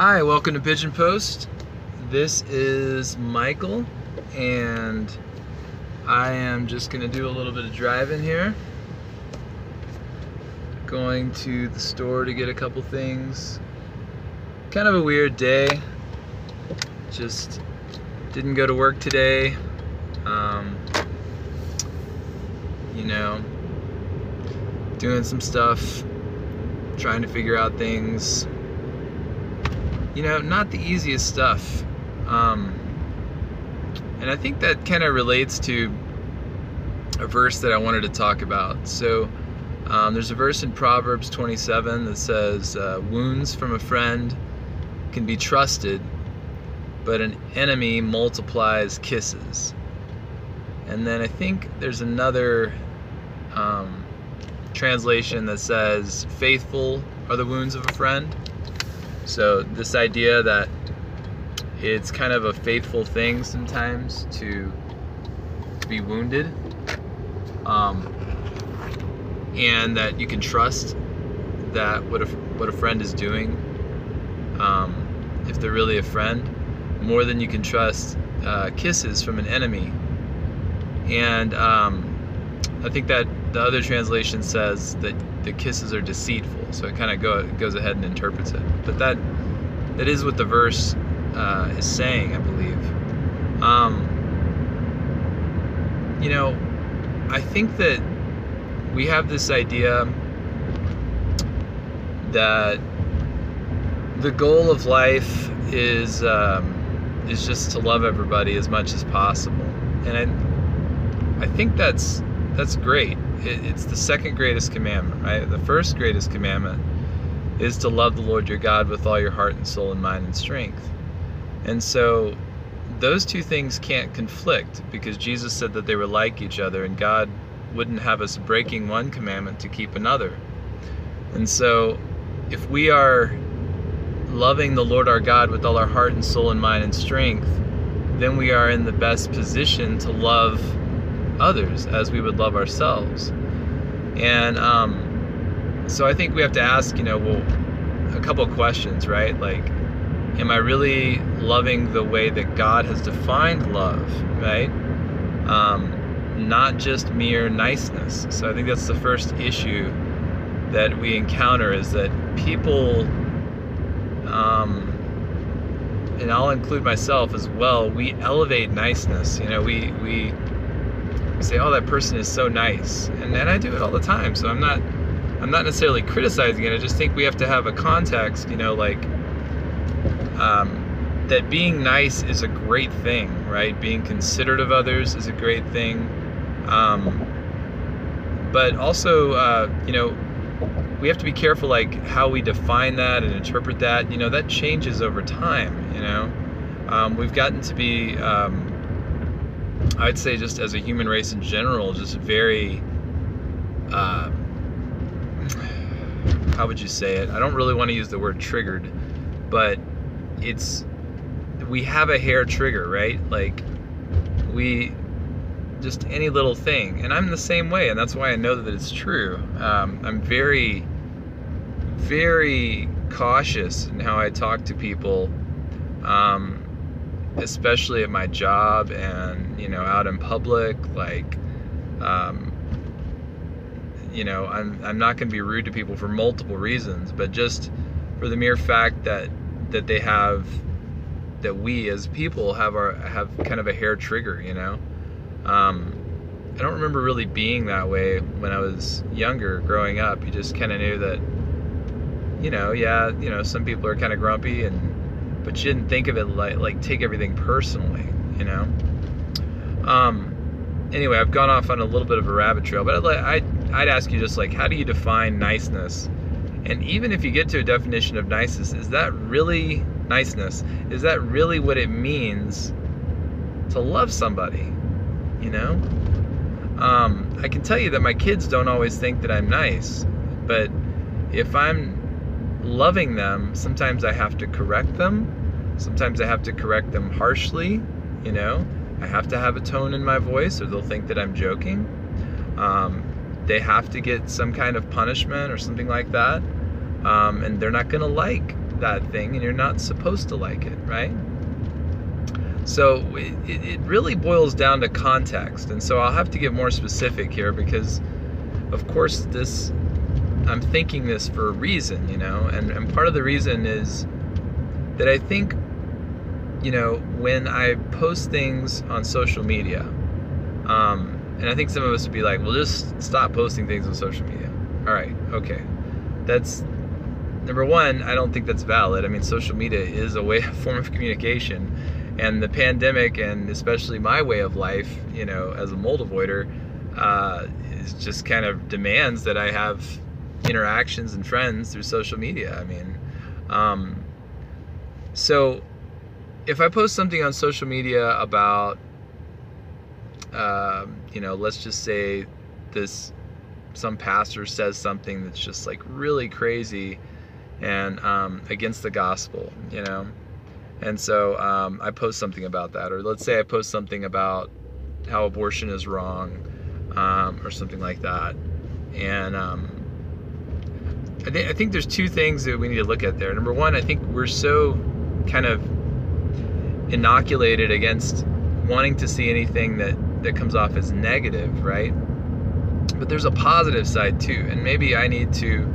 Hi, welcome to Pigeon Post. This is Michael, and I am just going to do a little bit of driving here. Going to the store to get a couple things. Kind of a weird day. Just didn't go to work today. Um, you know, doing some stuff, trying to figure out things you know, not the easiest stuff. Um, and I think that kind of relates to a verse that I wanted to talk about. So um, there's a verse in Proverbs 27 that says, uh, Wounds from a friend can be trusted, but an enemy multiplies kisses. And then I think there's another um, translation that says, Faithful are the wounds of a friend. So this idea that it's kind of a faithful thing sometimes to, be wounded, um, and that you can trust that what a what a friend is doing, um, if they're really a friend, more than you can trust uh, kisses from an enemy. And um, I think that the other translation says that the kisses are deceitful. So it kind of go, goes ahead and interprets it. But that that is what the verse uh, is saying, I believe. Um, you know, I think that we have this idea that the goal of life is um, is just to love everybody as much as possible, and I, I think that's that's great it, it's the second greatest commandment, right? The first greatest commandment is to love the Lord your God with all your heart and soul and mind and strength. And so those two things can't conflict because Jesus said that they were like each other and God wouldn't have us breaking one commandment to keep another. And so if we are loving the Lord our God with all our heart and soul and mind and strength, then we are in the best position to love others as we would love ourselves. And um, so I think we have to ask, you know, well, a couple of questions, right? Like, am I really loving the way that God has defined love, right? Um, not just mere niceness. So I think that's the first issue that we encounter is that people, um, and I'll include myself as well, we elevate niceness. You know, we, we, say, "Oh, that person is so nice," and and I do it all the time. So I'm not I'm not necessarily criticizing it. I just think we have to have a context, you know, like um, that being nice is a great thing, right? Being considerate of others is a great thing. Um, but also, uh, you know, we have to be careful, like how we define that and interpret that. You know, that changes over time. You know, um, we've gotten to be um, I'd say just as a human race in general, just very, uh, how would you say it? I don't really want to use the word triggered, but it's, we have a hair trigger, right? Like, we, just any little thing. And I'm the same way, and that's why I know that it's true. Um, I'm very, very cautious in how I talk to people. Um, especially at my job and you know out in public like um, you know i'm i'm not going to be rude to people for multiple reasons but just for the mere fact that that they have that we as people have our have kind of a hair trigger you know? Um, i don't remember really being that way when i was younger growing up. You just kind of knew that you know yeah you know some people are kind of grumpy and but you didn't think of it like like take everything personally, you know. Um, anyway, I've gone off on a little bit of a rabbit trail, but I'd, I'd, I'd ask you just like, how do you define niceness? And even if you get to a definition of niceness, is that really niceness? Is that really what it means to love somebody? You know? Um, I can tell you that my kids don't always think that I'm nice, but if I'm loving them, sometimes I have to correct them Sometimes I have to correct them harshly, you know. I have to have a tone in my voice or they'll think that I'm joking. Um, they have to get some kind of punishment or something like that. Um, and they're not going to like that thing and you're not supposed to like it, right? So it, it really boils down to context. And so I'll have to get more specific here because, of course, this I'm thinking this for a reason, you know, and, and part of the reason is that I think, you know, when I post things on social media, um, and I think some of us would be like, well, just stop posting things on social media. All right, okay. That's number one, I don't think that's valid. I mean, social media is a way, a form of communication. And the pandemic, and especially my way of life, you know, as a mold avoider, uh, is just kind of demands that I have interactions and friends through social media. I mean, um, so if I post something on social media about, uh, you know, let's just say this, some pastor says something that's just like really crazy and um, against the gospel, you know, and so um, I post something about that, or let's say I post something about how abortion is wrong, um, or something like that, and um, I think I think there's two things that we need to look at there. Number one, I think we're so kind of inoculated against wanting to see anything that that comes off as negative, right? But there's a positive side too, and maybe I need to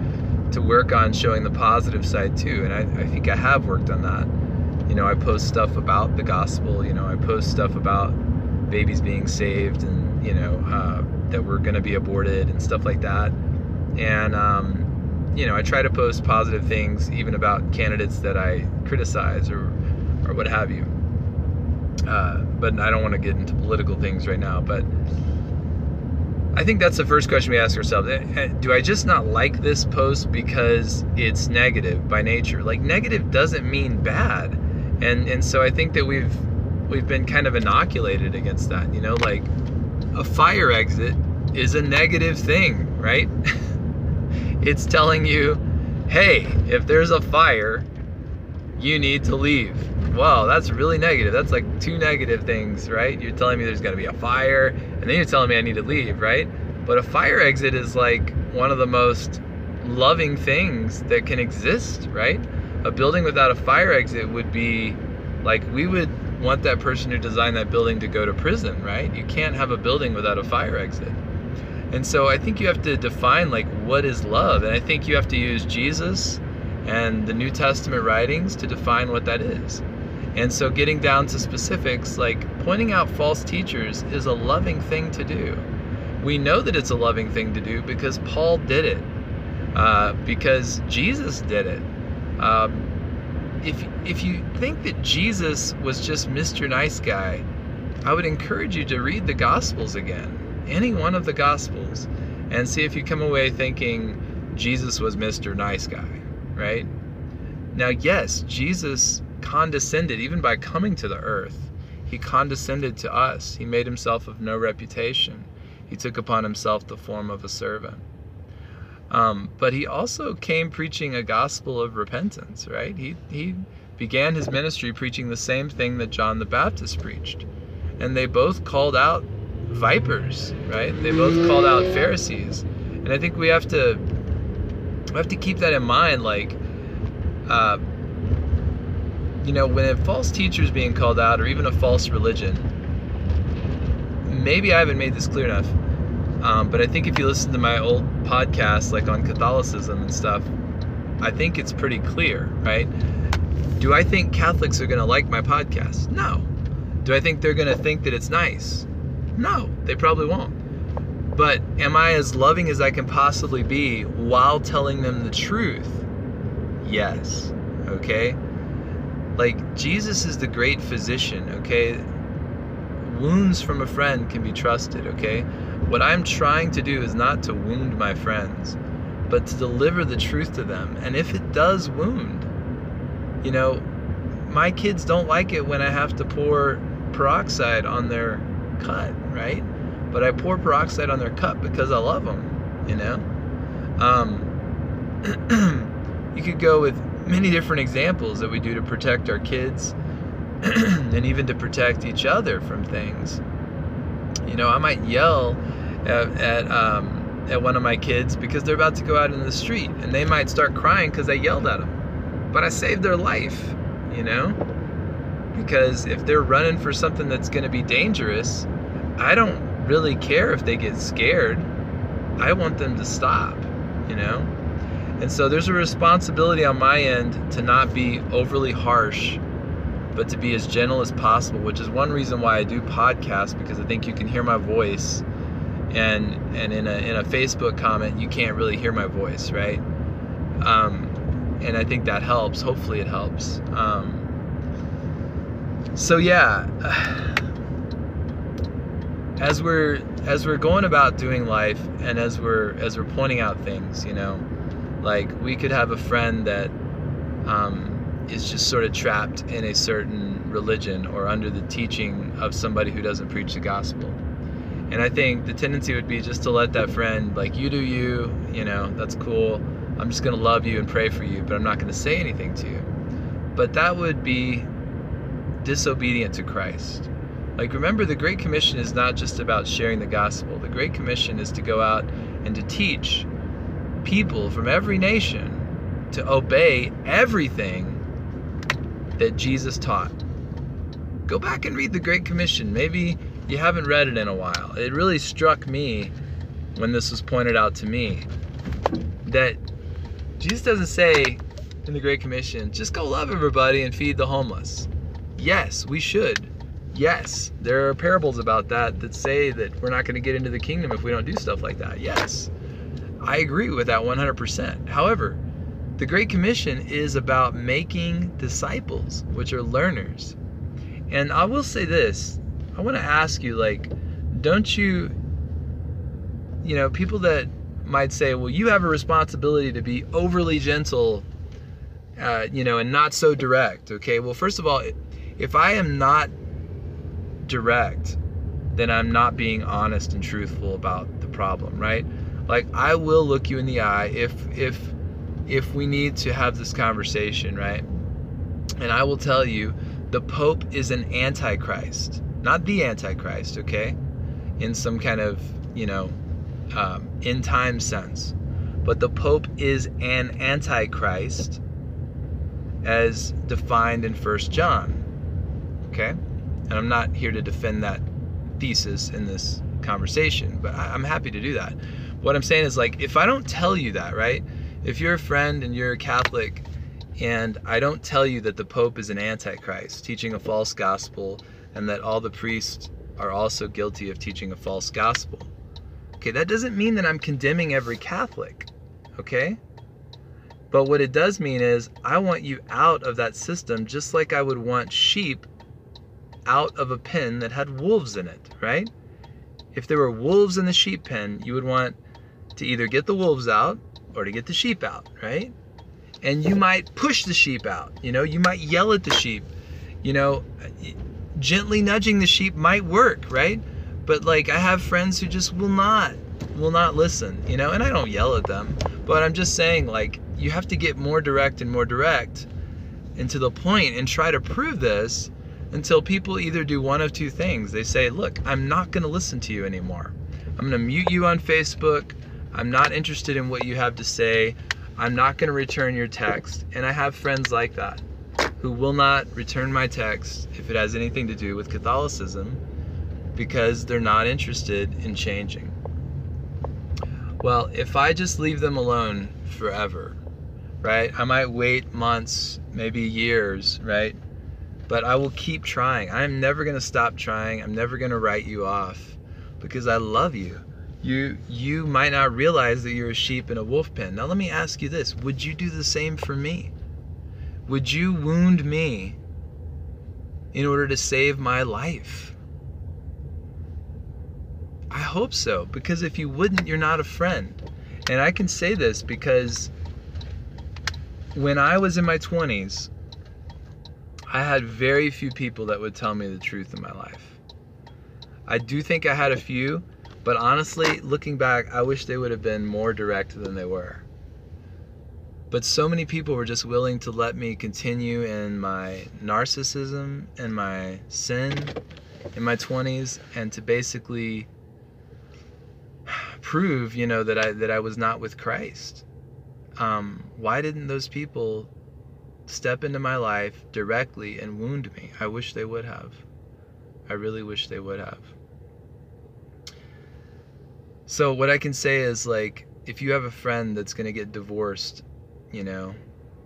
to work on showing the positive side too. And I, I think I have worked on that. You know, I post stuff about the gospel. You know, I post stuff about babies being saved, and you know uh, that we're going to be aborted and stuff like that. And um, you know, I try to post positive things even about candidates that I criticize or, or what have you. Uh, but I don't want to get into political things right now. But I think that's the first question we ask ourselves. Eh, eh, do I just not like this post because it's negative by nature? Like negative doesn't mean bad. And and so I think that we've we've been kind of inoculated against that. You know, like a fire exit is a negative thing, right? it's telling you, hey, if there's a fire, you need to leave. Wow, that's really negative. That's like two negative things, right? You're telling me there's to be a fire, and then you're telling me I need to leave, right? But a fire exit is like one of the most loving things that can exist, right? A building without a fire exit would be like we would want that person who designed that building to go to prison, right? You can't have a building without a fire exit. And so I think you have to define like what is love, and I think you have to use Jesus and the New Testament writings to define what that is. And so getting down to specifics, like pointing out false teachers is a loving thing to do. We know that it's a loving thing to do because Paul did it, uh, because Jesus did it. Um, if if you think that Jesus was just Mr. Nice Guy, I would encourage you to read the Gospels again any one of the Gospels and see if you come away thinking Jesus was Mr. Nice Guy, right? Now, yes, Jesus condescended even by coming to the earth. He condescended to us. He made himself of no reputation. He took upon himself the form of a servant. Um, but he also came preaching a gospel of repentance, right? He, he began his ministry preaching the same thing that John the Baptist preached. And they both called out vipers, right? They both called out Pharisees, and I think we have to we have to keep that in mind. Like, uh, you know, when a false teacher is being called out, or even a false religion, maybe I haven't made this clear enough. Um, but I think if you listen to my old podcasts, like on Catholicism and stuff, I think it's pretty clear, right? Do I think Catholics are going to like my podcast? No. Do I think they're going to think that it's nice? No, they probably won't. But am I as loving as I can possibly be while telling them the truth? Yes. Okay? Like, Jesus is the great physician, okay? Wounds from a friend can be trusted, okay? What I'm trying to do is not to wound my friends, but to deliver the truth to them. And if it does wound, you know, my kids don't like it when I have to pour peroxide on their cut, right? But I pour peroxide on their cut because I love them, you know? Um, you could go with many different examples that we do to protect our kids and even to protect each other from things. You know, I might yell at, at, um, at one of my kids because they're about to go out in the street and they might start crying because I yelled at them. but I saved their life, you know? Because if they're running for something that's going to be dangerous, I don't really care if they get scared. I want them to stop, you know? And so there's a responsibility on my end to not be overly harsh, but to be as gentle as possible, which is one reason why I do podcasts because I think you can hear my voice and and in a in a Facebook comment you can't really hear my voice, right? Um, and I think that helps. Hopefully it helps. Um, so yeah, as we're as we're going about doing life and as we're as we're pointing out things, you know, like we could have a friend that um, is just sort of trapped in a certain religion or under the teaching of somebody who doesn't preach the gospel. And I think the tendency would be just to let that friend, like, you do you, you know, that's cool. I'm just going to love you and pray for you, but I'm not going to say anything to you. But that would be disobedient to Christ. Like, remember, the Great Commission is not just about sharing the gospel, the Great Commission is to go out and to teach people from every nation to obey everything that Jesus taught. Go back and read the Great Commission. Maybe you haven't read it in a while. It really struck me when this was pointed out to me that Jesus doesn't say in the Great Commission, just go love everybody and feed the homeless. Yes, we should. Yes, there are parables about that that say that we're not going to get into the kingdom if we don't do stuff like that. Yes, I agree with that 100%. However, the Great Commission is about making disciples, which are learners. And I will say this I want to ask you, like, don't you, you know, people that might say, well, you have a responsibility to be overly gentle, uh, you know, and not so direct. Okay, well, first of all, if I am not direct, then I'm not being honest and truthful about the problem, right? Like I will look you in the eye if if if we need to have this conversation, right? And I will tell you the Pope is an antichrist, not the antichrist, okay? In some kind of, you know, um, in time sense. But the Pope is an antichrist as defined in First John. Okay? And I'm not here to defend that thesis in this conversation, but I'm happy to do that. What I'm saying is like if I don't tell you that, right? If you're a friend and you're a Catholic and I don't tell you that the Pope is an antichrist, teaching a false gospel, and that all the priests are also guilty of teaching a false gospel, Okay, that doesn't mean that I'm condemning every Catholic, okay? But what it does mean is I want you out of that system just like I would want sheep out of a pen that had wolves in it, right? If there were wolves in the sheep pen, you would want to either get the wolves out or to get the sheep out, right? And you might push the sheep out, you know, you might yell at the sheep, you know, gently nudging the sheep might work, right? But like I have friends who just will not will not listen, you know, and I don't yell at them, but I'm just saying like you have to get more direct and more direct and to the point and try to prove this until people either do one of two things. They say, "Look, I'm not going to listen to you anymore. I'm going to mute you on Facebook. I'm not interested in what you have to say. I'm not going to return your text." And I have friends like that who will not return my text if it has anything to do with Catholicism because they're not interested in changing. Well, if I just leave them alone forever, right? I might wait months, maybe years, right? But I will keep trying. I'm never going to stop trying. I'm never going to write you off because I love you. You you might not realize that you're a sheep in a wolf pen. Now let me ask you this. Would you do the same for me? Would you wound me in order to save my life? I hope so, because if you wouldn't, you're not a friend. And I can say this because when I was in my 20s, I had very few people that would tell me the truth in my life. I do think I had a few, but honestly, looking back, I wish they would have been more direct than they were. But so many people were just willing to let me continue in my narcissism and my sin in my 20s and to basically prove, you know, that I that I was not with Christ. Um, why didn't those people step into my life directly and wound me. I wish they would have. I really wish they would have. So, what I can say is like, if you have a friend that's going to get divorced, you know,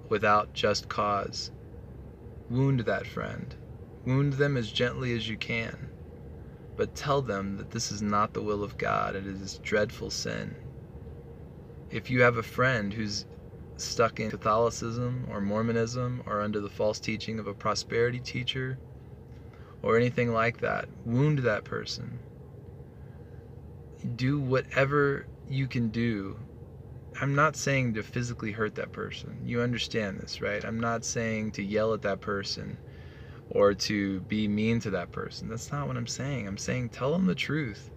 without just cause, wound that friend. Wound them as gently as you can. But tell them that this is not the will of God, it is dreadful sin. If you have a friend who's stuck in Catholicism or Mormonism or under the false teaching of a prosperity teacher or anything like that, wound that person. Do whatever you can do. I'm not saying to physically hurt that person. You understand this, right? I'm not saying to yell at that person or to be mean to that person. That's not what I'm saying. I'm saying tell them the truth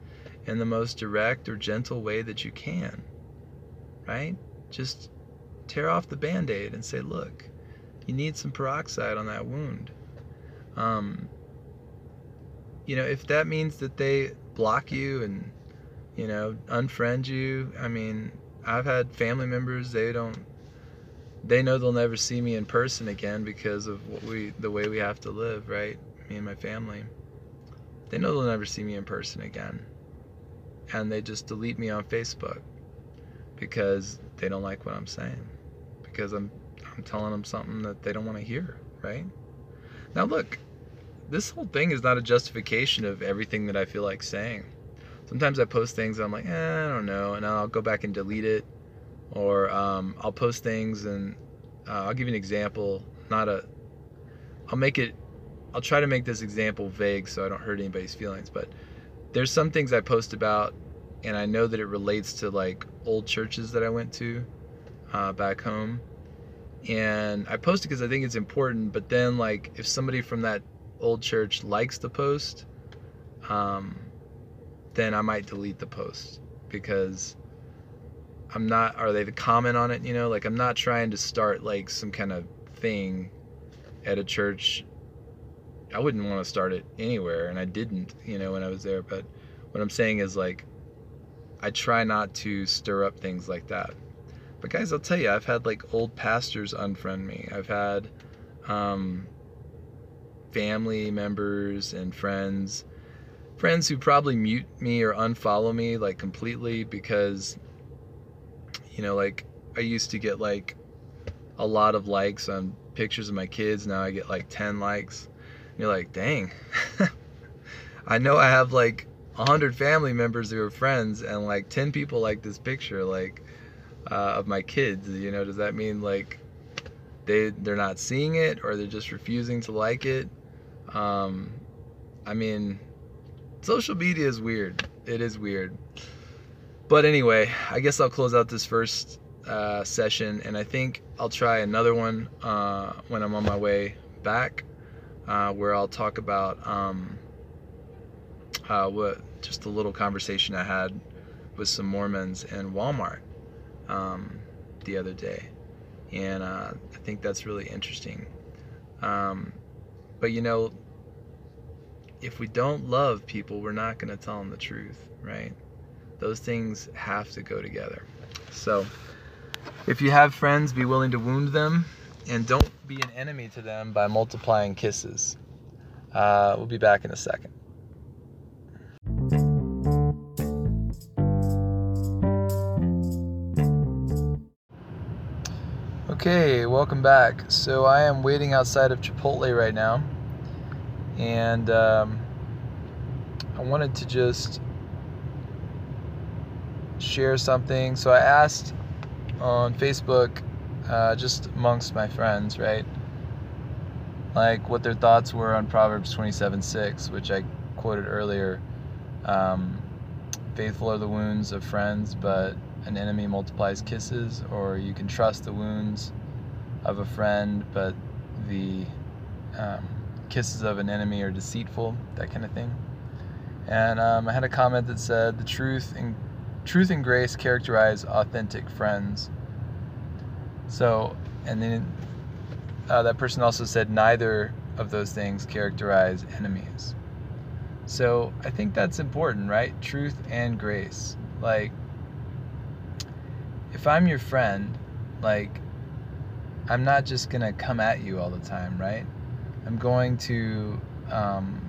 in the most direct or gentle way that you can, right? Just tear off the band aid and say, look, you need some peroxide on that wound. Um, you know, if that means that they block you and, you know, unfriend you, I mean, I've had family members, they don't, they know they'll never see me in person again because of what we, the way we have to live, right? Me and my family. They know they'll never see me in person again. And they just delete me on Facebook because they don't like what I'm saying because I'm I'm telling them something that they don't want to hear, right? Now look, this whole thing is not a justification of everything that I feel like saying. Sometimes I post things I'm like, eh, I don't know, and I'll go back and delete it, or um, I'll post things and uh, I'll give you an example. Not a, I'll make it, I'll try to make this example vague so I don't hurt anybody's feelings. But there's some things I post about, and I know that it relates to like old churches that I went to uh, back home. And I post it because I think it's important. But then, like, if somebody from that old church likes the post, um, then I might delete the post because I'm not. Are they comment on it? You know, like I'm not trying to start like some kind of thing at a church. I wouldn't want to start it anywhere, and I didn't. You know, when I was there. But what I'm saying is like, I try not to stir up things like that. But guys, I'll tell you, I've had like old pastors unfriend me. I've had um, family members and friends, friends who probably mute me or unfollow me like completely because, you know, like I used to get like a lot of likes on pictures of my kids. Now I get like 10 likes. And you're like, dang. I know I have like 100 family members who are friends and like 10 people like this picture. Like, uh, of my kids. You know, does that mean like they they're not seeing it or they're just refusing to like it? Um, I mean, social media is weird. It is weird. But anyway, I guess I'll close out this first uh, session, and I think I'll try another one uh, when I'm on my way back, uh, where I'll talk about um, uh, what just a little conversation I had with some Mormons in Walmart um, the other day, and uh, I think that's really interesting. Um, but you know, if we don't love people, we're not going to tell them the truth, right? Those things have to go together. So, if you have friends, be willing to wound them, and don't be an enemy to them by multiplying kisses. Uh, we'll be back in a second. Okay, welcome back. So I am waiting outside of Chipotle right now, and um, I wanted to just share something. So I asked on Facebook, uh, just amongst my friends, right, like what their thoughts were on Proverbs 27:6, which I quoted earlier. Um, Faithful are the wounds of friends, but an enemy multiplies kisses, or you can trust the wounds of a friend, but the um, kisses of an enemy are deceitful, that kind of thing. And um, I had a comment that said, "The truth and truth and grace characterize authentic friends." So, and then uh, that person also said, "Neither of those things characterize enemies." So I think that's important, right? Truth and grace. Like, if I'm your friend, like, I'm not just gonna come at you all the time, right? I'm going to um,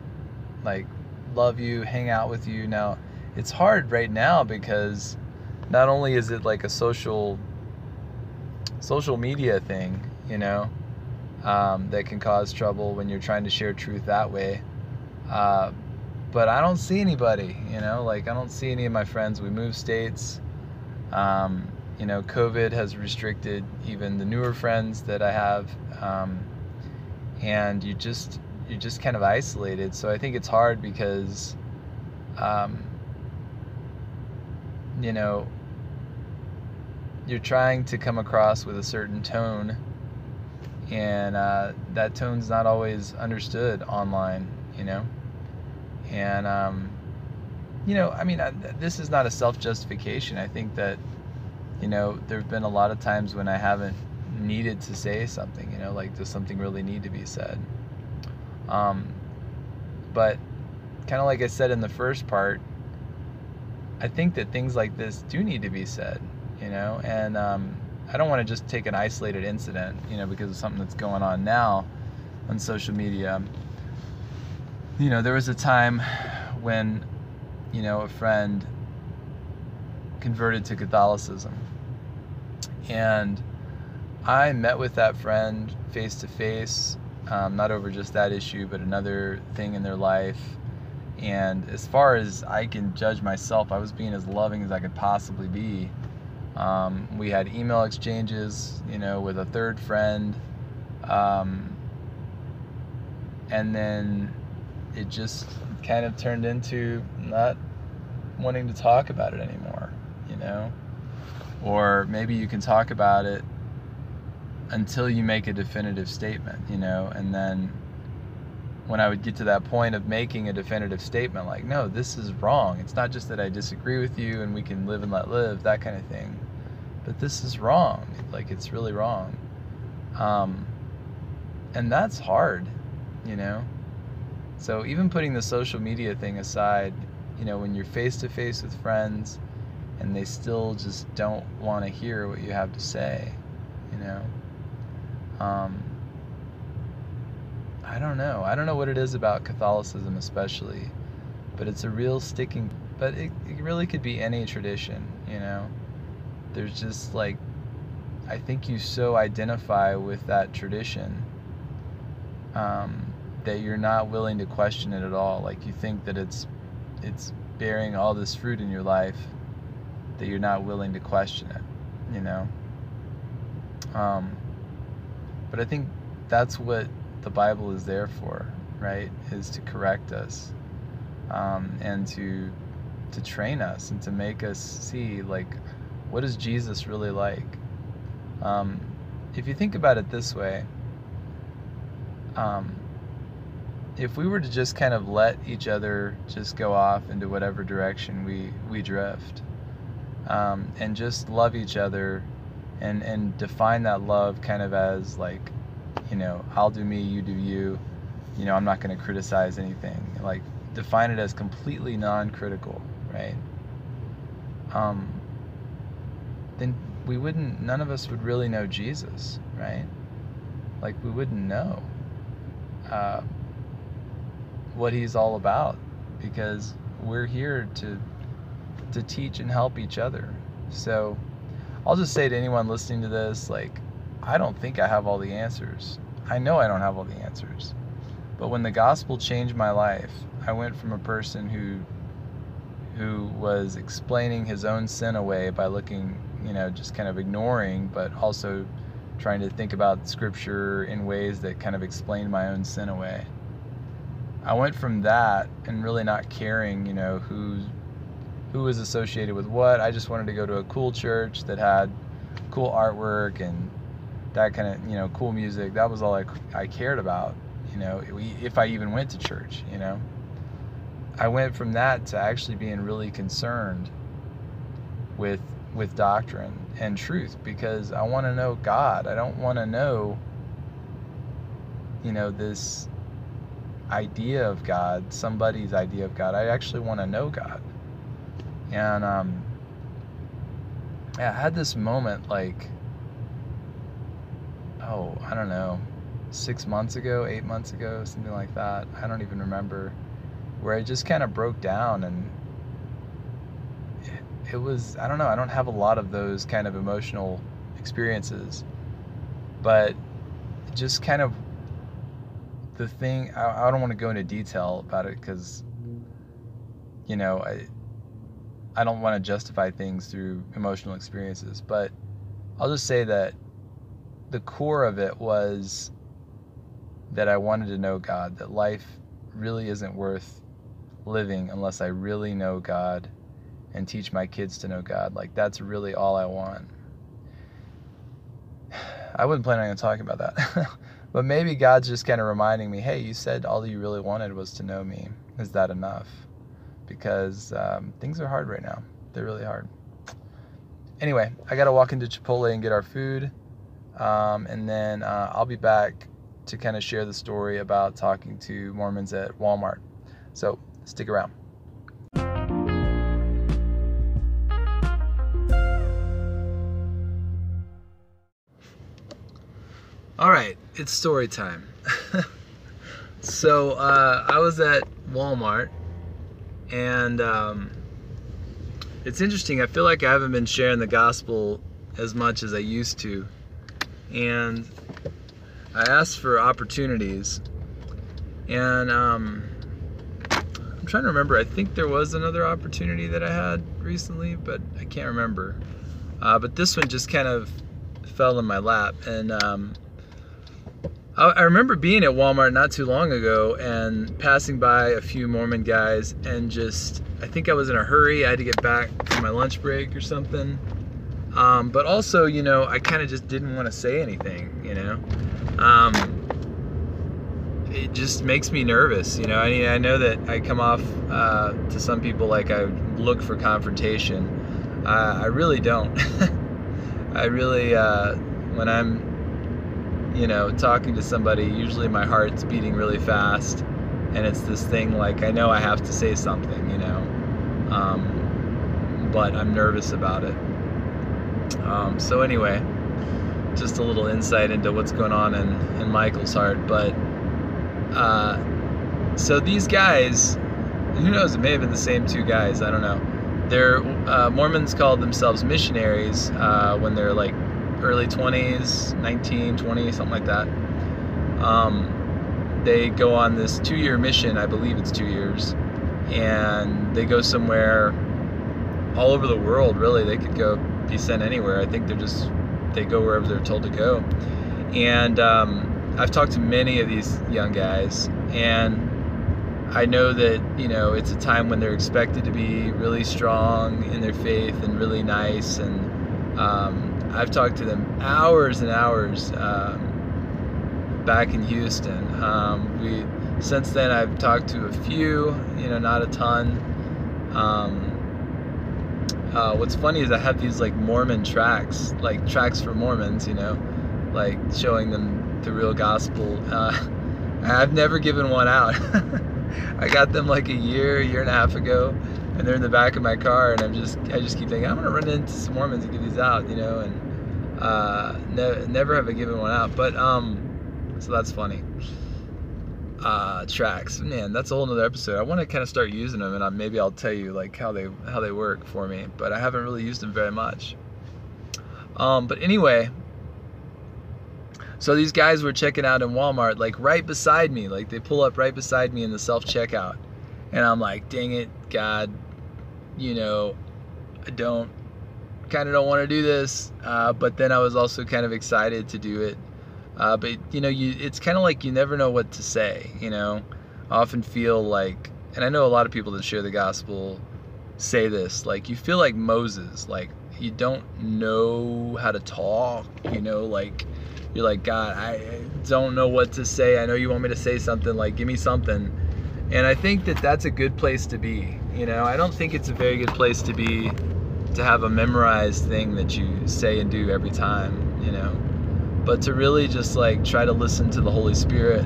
like love you, hang out with you. Now, it's hard right now because not only is it like a social social media thing, you know, um, that can cause trouble when you're trying to share truth that way. Uh, but I don't see anybody, you know, like I don't see any of my friends. We move states. Um, you know, COVID has restricted even the newer friends that I have, um, and you just you're just kind of isolated. So I think it's hard because, um, you know, you're trying to come across with a certain tone, and uh, that tone's not always understood online. You know, and um, you know, I mean, I, this is not a self-justification. I think that you know, there've been a lot of times when I haven't needed to say something, you know, like does something really need to be said? Um, but kind of like I said in the first part, I think that things like this do need to be said, you know, and um, I don't want to just take an isolated incident, you know, because of something that's going on now on social media. You know, there was a time when, you know, a friend converted to Catholicism and I met with that friend face to face, not over just that issue, but another thing in their life. And as far as I can judge myself, I was being as loving as I could possibly be. Um, we had email exchanges, you know, with a third friend. Um, and then it just kind of turned into not wanting to talk about it anymore, you know? Or maybe you can talk about it until you make a definitive statement, you know, and then when I would get to that point of making a definitive statement, like, no, this is wrong. It's not just that I disagree with you and we can live and let live, that kind of thing, but this is wrong. Like, it's really wrong. Um, and that's hard, you know. So even putting the social media thing aside, you know, when you're face to face with friends and they still just don't want to hear what you have to say, you know. Um, I don't know. I don't know what it is about Catholicism, especially, but it's a real sticking. But it, it really could be any tradition, you know. There's just like, I think you so identify with that tradition um, that you're not willing to question it at all. Like you think that it's it's bearing all this fruit in your life that you're not willing to question it, you know? Um, but I think that's what the Bible is there for, right? Is to correct us um, and to to train us and to make us see like what is Jesus really like. Um, if you think about it this way, um, if we were to just kind of let each other just go off into whatever direction we we drift, um, and just love each other and and define that love kind of as like you know i'll do me you do you. You know i'm not going to criticize anything. Like define it as completely non-critical right? Um then we wouldn't none of us would really know jesus right? Like we wouldn't know uh, what he's all about because we're here to to teach and help each other. So I'll just say to anyone listening to this, like, I don't think I have all the answers. I know I don't have all the answers. But when the gospel changed my life, I went from a person who who was explaining his own sin away by looking, you know, just kind of ignoring, but also trying to think about scripture in ways that kind of explained my own sin away. I went from that and really not caring, you know, who's who was associated with what. I just wanted to go to a cool church that had cool artwork and that kind of you know cool music. That was all I, I cared about. You know, if I even went to church. You know, I went from that to actually being really concerned with with doctrine and truth because I want to know God. I don't want to know you know this idea of God, somebody's idea of God. I actually want to know God. And um, I had this moment like, oh, I don't know, six months ago, eight months ago, something like that. I don't even remember. Where I just kind of broke down and it, it was, I don't know, I don't have a lot of those kind of emotional experiences. But just kind of the thing, I, I don't want to go into detail about it because, you know, I, I don't want to justify things through emotional experiences, but I'll just say that the core of it was that I wanted to know God, that life really isn't worth living unless I really know God and teach my kids to know God. Like, that's really all I want. I wasn't planning on talking about that. but maybe God's just kind of reminding me hey, you said all you really wanted was to know me. Is that enough? Because um, things are hard right now. They're really hard. Anyway, I got to walk into Chipotle and get our food. Um, and then uh, I'll be back to kind of share the story about talking to Mormons at Walmart. So stick around. All right, it's story time. so uh, I was at Walmart, and um, it's interesting. I feel like I haven't been sharing the gospel as much as I used to, and I asked for opportunities, and um, I'm trying to remember. I think there was another opportunity that I had recently, but I can't remember. Uh, but this one just kind of fell in my lap, and um, I remember being at Walmart not too long ago and passing by a few Mormon guys and just, I think I was in a hurry. I had to get back from my lunch break or something. Um, but also, you know, I kind of just didn't want to say anything, you know. Um, it just makes me nervous, you know. I mean, I know that I come off uh, to some people like I look for confrontation. Uh, I really don't. I really, uh, when I'm you know, talking to somebody, usually my heart's beating really fast, and it's this thing like I know I have to say something, you know, um, but I'm nervous about it. Um, so anyway, just a little insight into what's going on in, in Michael's heart. But uh, so these guys, who knows? It may have been the same two guys. I don't know. They're uh, Mormons called themselves missionaries uh, when they're like early 20s, 19, 20, something like that. Um, they go on this two year mission, I believe it's two years, and they go somewhere all over the world, really. They could go be sent anywhere. I think they're just, they go wherever they're told to go. And um, I've talked to many of these young guys, and I know that, you know, it's a time when they're expected to be really strong in their faith and really nice and, um, I've talked to them hours and hours um, back in Houston. Um, we since then I've talked to a few, you know, not a ton. Um, uh, what's funny is I have these like Mormon tracts, like tracts for Mormons, you know, like showing them the real gospel. Uh, I've never given one out. I got them like a year, year and a half ago, and they're in the back of my car, and I'm just, I just keep thinking I'm gonna run into some Mormons and give these out, you know, and uh, ne- never have I given one out, but um, so that's funny. Uh, tracts, man, that's a whole nother episode. I want to kind of start using them, and I, maybe I'll tell you like how they how they work for me, but I haven't really used them very much. Um, but anyway, so these guys were checking out in Walmart, like right beside me. Like they pull up right beside me in the self checkout. And I'm like, dang it, God, you know, I don't, kind of don't want to do this. Uh, but then I was also kind of excited to do it. Uh, but, you know, you it's kind of like you never know what to say, you know. I often feel like, and I know a lot of people that share the gospel say this, like you feel like Moses, like you don't know how to talk, you know, like you're like, God, I don't know what to say. I know you want me to say something, like, give me something. And I think that that's a good place to be. You know, I don't think it's a very good place to be to have a memorized thing that you say and do every time, you know. But to really just like try to listen to the Holy Spirit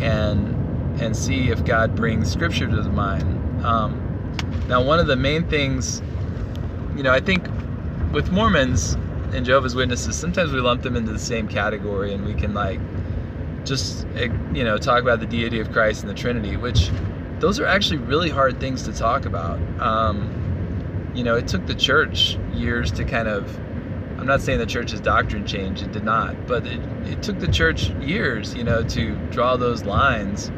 and and see if God brings scripture to the mind. Um, now, one of the main things, you know, I think with Mormons, and Jehovah's Witnesses, sometimes we lump them into the same category, and we can like just eh, you know talk about the deity of Christ and the Trinity, which those are actually really hard things to talk about. Um, you know, it took the church years to kind of. I'm not saying the church's doctrine changed; it did not, but it, it took the church years, you know, to draw those lines.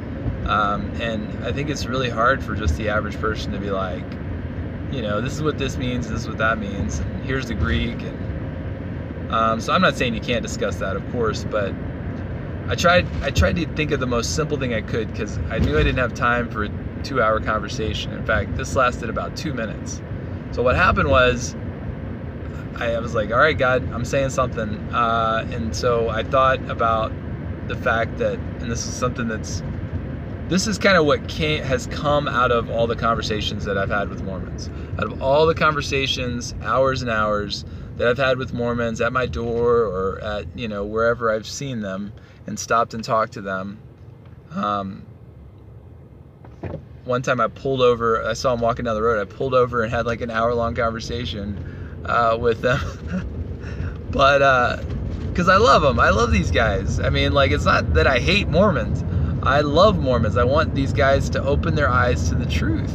Um, and I think it's really hard for just the average person to be like, you know, this is what this means, this is what that means, and here's the Greek. And um, so I'm not saying you can't discuss that, of course, but I tried I tried to think of the most simple thing I could because I knew I didn't have time for a two-hour conversation. In fact, this lasted about two minutes. So what happened was, I, was like, "All right, God, I'm saying something," uh, and so I thought about the fact that, and this is something that's, this is kind of what came, has come out of all the conversations that I've had with Mormons. Out of all the conversations, hours and hours that I've had with Mormons at my door or at you know wherever I've seen them and stopped and talked to them. Um, one time I pulled over, I saw him walking down the road. I pulled over and had like an hour long conversation uh, with them. but because uh, I love them, I love these guys. I mean, like, it's not that I hate Mormons. I love Mormons. I want these guys to open their eyes to the truth.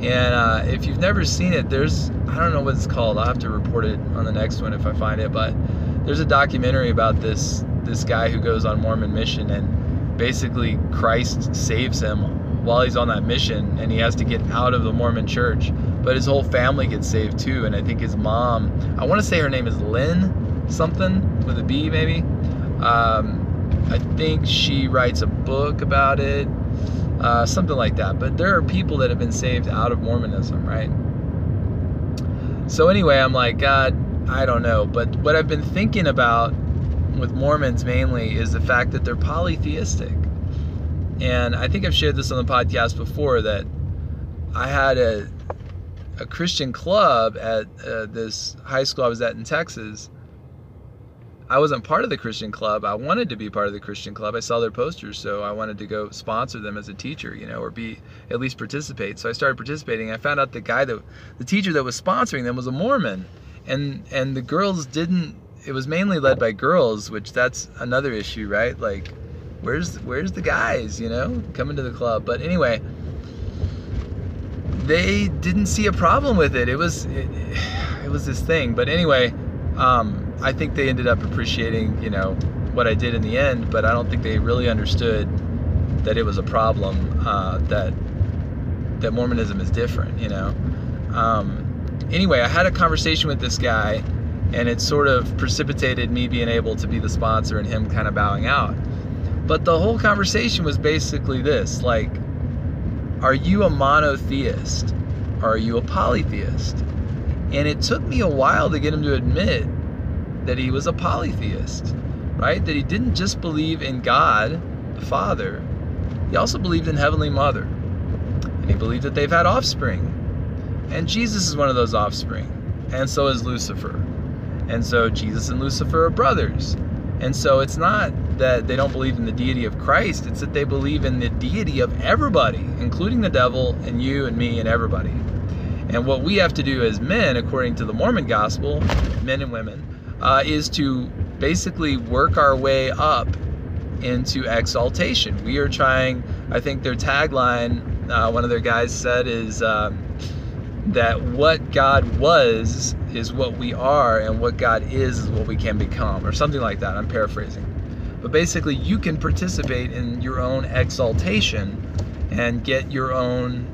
And uh, if you've never seen it, there's, I don't know what it's called. I'll have to report it on the next one if I find it. But there's a documentary about this this guy who goes on Mormon mission and basically Christ saves him while he's on that mission and he has to get out of the Mormon church. But his whole family gets saved too. And I think his mom, I want to say her name is Lynn something with a B maybe. Um, I think she writes a book about it, uh, something like that. But there are people that have been saved out of Mormonism, right? So anyway, I'm like, God, I don't know. But what I've been thinking about with Mormons mainly is the fact that they're polytheistic. And I think I've shared this on the podcast before that I had a a Christian club at uh, this high school I was at in Texas. I wasn't part of the Christian club. I wanted to be part of the Christian club. I saw their posters, so I wanted to go sponsor them as a teacher, you know, or be at least participate. So I started participating. I found out the guy that the teacher that was sponsoring them was a Mormon, and and the girls didn't it was mainly led by girls, which that's another issue, right? Like, where's where's the guys, you know, coming to the club? But anyway, they didn't see a problem with it. It was it, it was this thing. But anyway, um, I think they ended up appreciating, you know, what I did in the end. But I don't think they really understood that it was a problem. Uh, that that Mormonism is different, you know. Um, anyway, I had a conversation with this guy and it sort of precipitated me being able to be the sponsor and him kind of bowing out. But the whole conversation was basically this like, are you a monotheist? Are you a polytheist? And it took me a while to get him to admit that he was a polytheist, right? That he didn't just believe in God, the Father, he also believed in Heavenly Mother. And he believed that they've had offspring. And Jesus is one of those offspring. And so is Lucifer. And so Jesus and Lucifer are brothers. And so it's not that they don't believe in the deity of Christ, it's that they believe in the deity of everybody, including the devil and you and me and everybody. And what we have to do as men, according to the Mormon gospel, men and women, uh, is to basically work our way up into exaltation. We are trying, I think their tagline, uh, one of their guys said, is um, that what God was is what we are, and what God is is what we can become, or something like that. I'm paraphrasing. But basically, you can participate in your own exaltation and get your own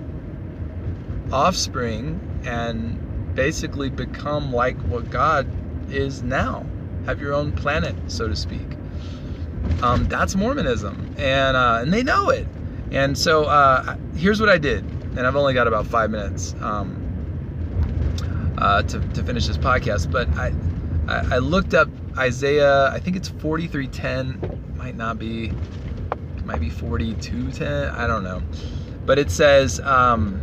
offspring and basically become like what God is now. Have your own planet, so to speak. Um, that's Mormonism, and uh, and they know it. And so uh, here's what I did, and I've only got about five minutes. Um, uh, to, to finish this podcast. But I, I, I looked up Isaiah. I think it's 43:10. Might not be. Might be 42:10. I don't know. But it says, um,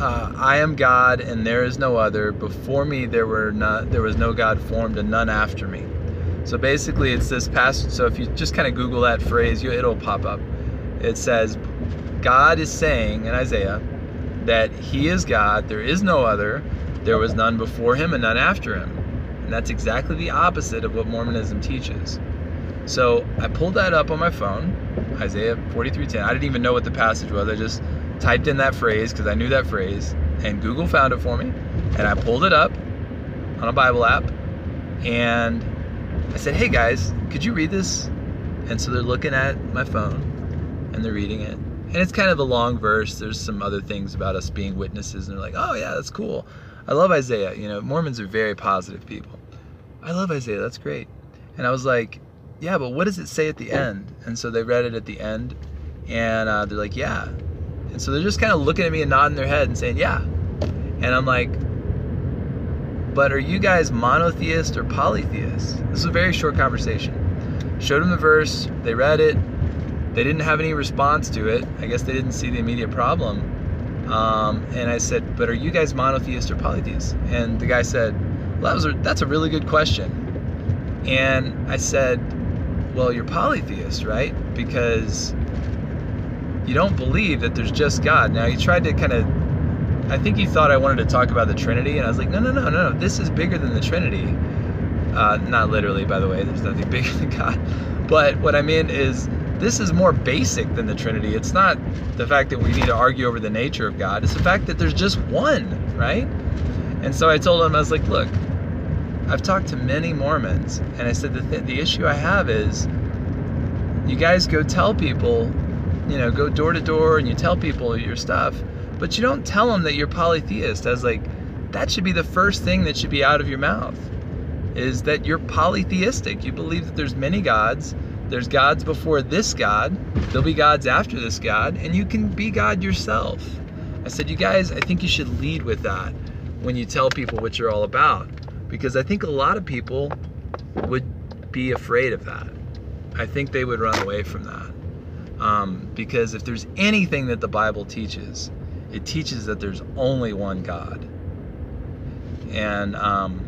uh, "I am God, and there is no other. Before me, there were not. There was no God formed, and none after me." So basically, it's this passage. So if you just kind of Google that phrase, you, it'll pop up. It says, "God is saying in Isaiah." That He is God, there is no other, There was none before him and none after him. And that's exactly the opposite of what Mormonism teaches. So I pulled that up on my phone, Isaiah 43:10. I didn't even know what the passage was. I just typed in that phrase because I knew that phrase, and Google found it for me. And I pulled it up on a Bible app, and I said, "Hey guys, could you read this?" And so they're looking at my phone, and they're reading it. And it's kind of a long verse. There's some other things about us being witnesses, and they're like, "Oh yeah, that's cool." I love Isaiah. You know, Mormons are very positive people. I love Isaiah. That's great. And I was like, yeah, but what does it say at the end? And so they read it at the end, and uh, they're like, yeah. And so they're just kind of looking at me and nodding their head and saying, yeah. And I'm like, but are you guys monotheist or polytheist? This is a very short conversation. Showed them the verse, they read it, they didn't have any response to it. I guess they didn't see the immediate problem. Um, and I said, but are you guys monotheist or polytheist? And the guy said, well, that was a, that's a really good question. And I said, well, you're polytheist, right? Because you don't believe that there's just God. Now, he tried to kind of, I think he thought I wanted to talk about the Trinity, and I was like, no, no, no, no, no. This is bigger than the Trinity. Uh, not literally, by the way, there's nothing bigger than God. But what I mean is, this is more basic than the Trinity. It's not the fact that we need to argue over the nature of God, it's the fact that there's just one, right? And so I told him, I was like, look, I've talked to many Mormons, and I said the, th- the issue I have is you guys go tell people, you know, go door to door and you tell people your stuff, but you don't tell them that you're polytheist. I was like, that should be the first thing that should be out of your mouth is that you're polytheistic. You believe that there's many gods. There's gods before this God. There'll be gods after this God, and you can be God yourself. I said, you guys, I think you should lead with that when you tell people what you're all about because I think a lot of people would be afraid of that. I think they would run away from that. Um, because if there's anything that the Bible teaches, it teaches that there's only one God. And um,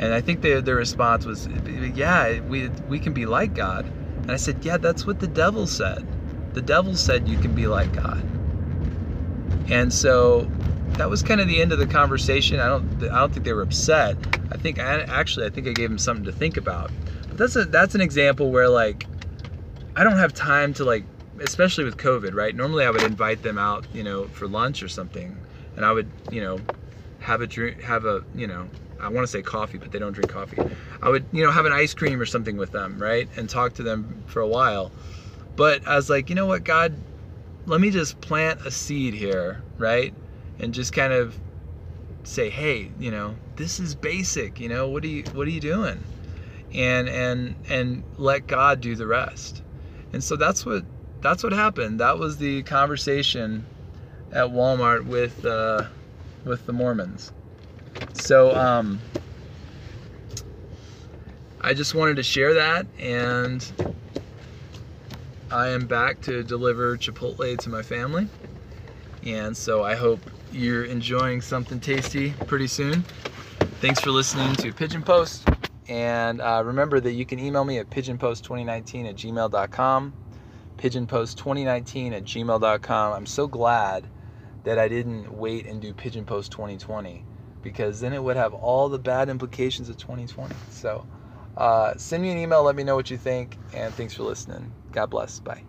and I think their their response was, yeah, we we can be like God. And I said, yeah, that's what the devil said. The devil said you can be like God. And so that was kind of the end of the conversation. I don't I don't think they were upset. I think I actually I think I gave them something to think about. But that's a that's an example where like I don't have time to like especially with COVID, right? Normally I would invite them out, you know, for lunch or something, and I would, you know, have a drink, have a, you know, I want to say coffee, but they don't drink coffee. I would, you know, have an ice cream or something with them, right? And talk to them for a while. But I was like, you know what, God, let me just plant a seed here, right? and just kind of say, hey, you know, this is basic. You know, what are you what are you doing? And and and let God do the rest. And so that's what that's what happened. That was the conversation at Walmart with uh, with the Mormons. So um, I just wanted to share that, and I am back to deliver Chipotle to my family. And so I hope you're enjoying something tasty pretty soon. Thanks for listening to Pigeon Post. And uh, remember that you can email me at pigeonpost2019 at gmail.com. Pigeonpost2019 at gmail.com. I'm so glad that I didn't wait and do Pigeon Post 2020 because then it would have all the bad implications of 2020. So uh, send me an email, let me know what you think, and thanks for listening. God bless. Bye.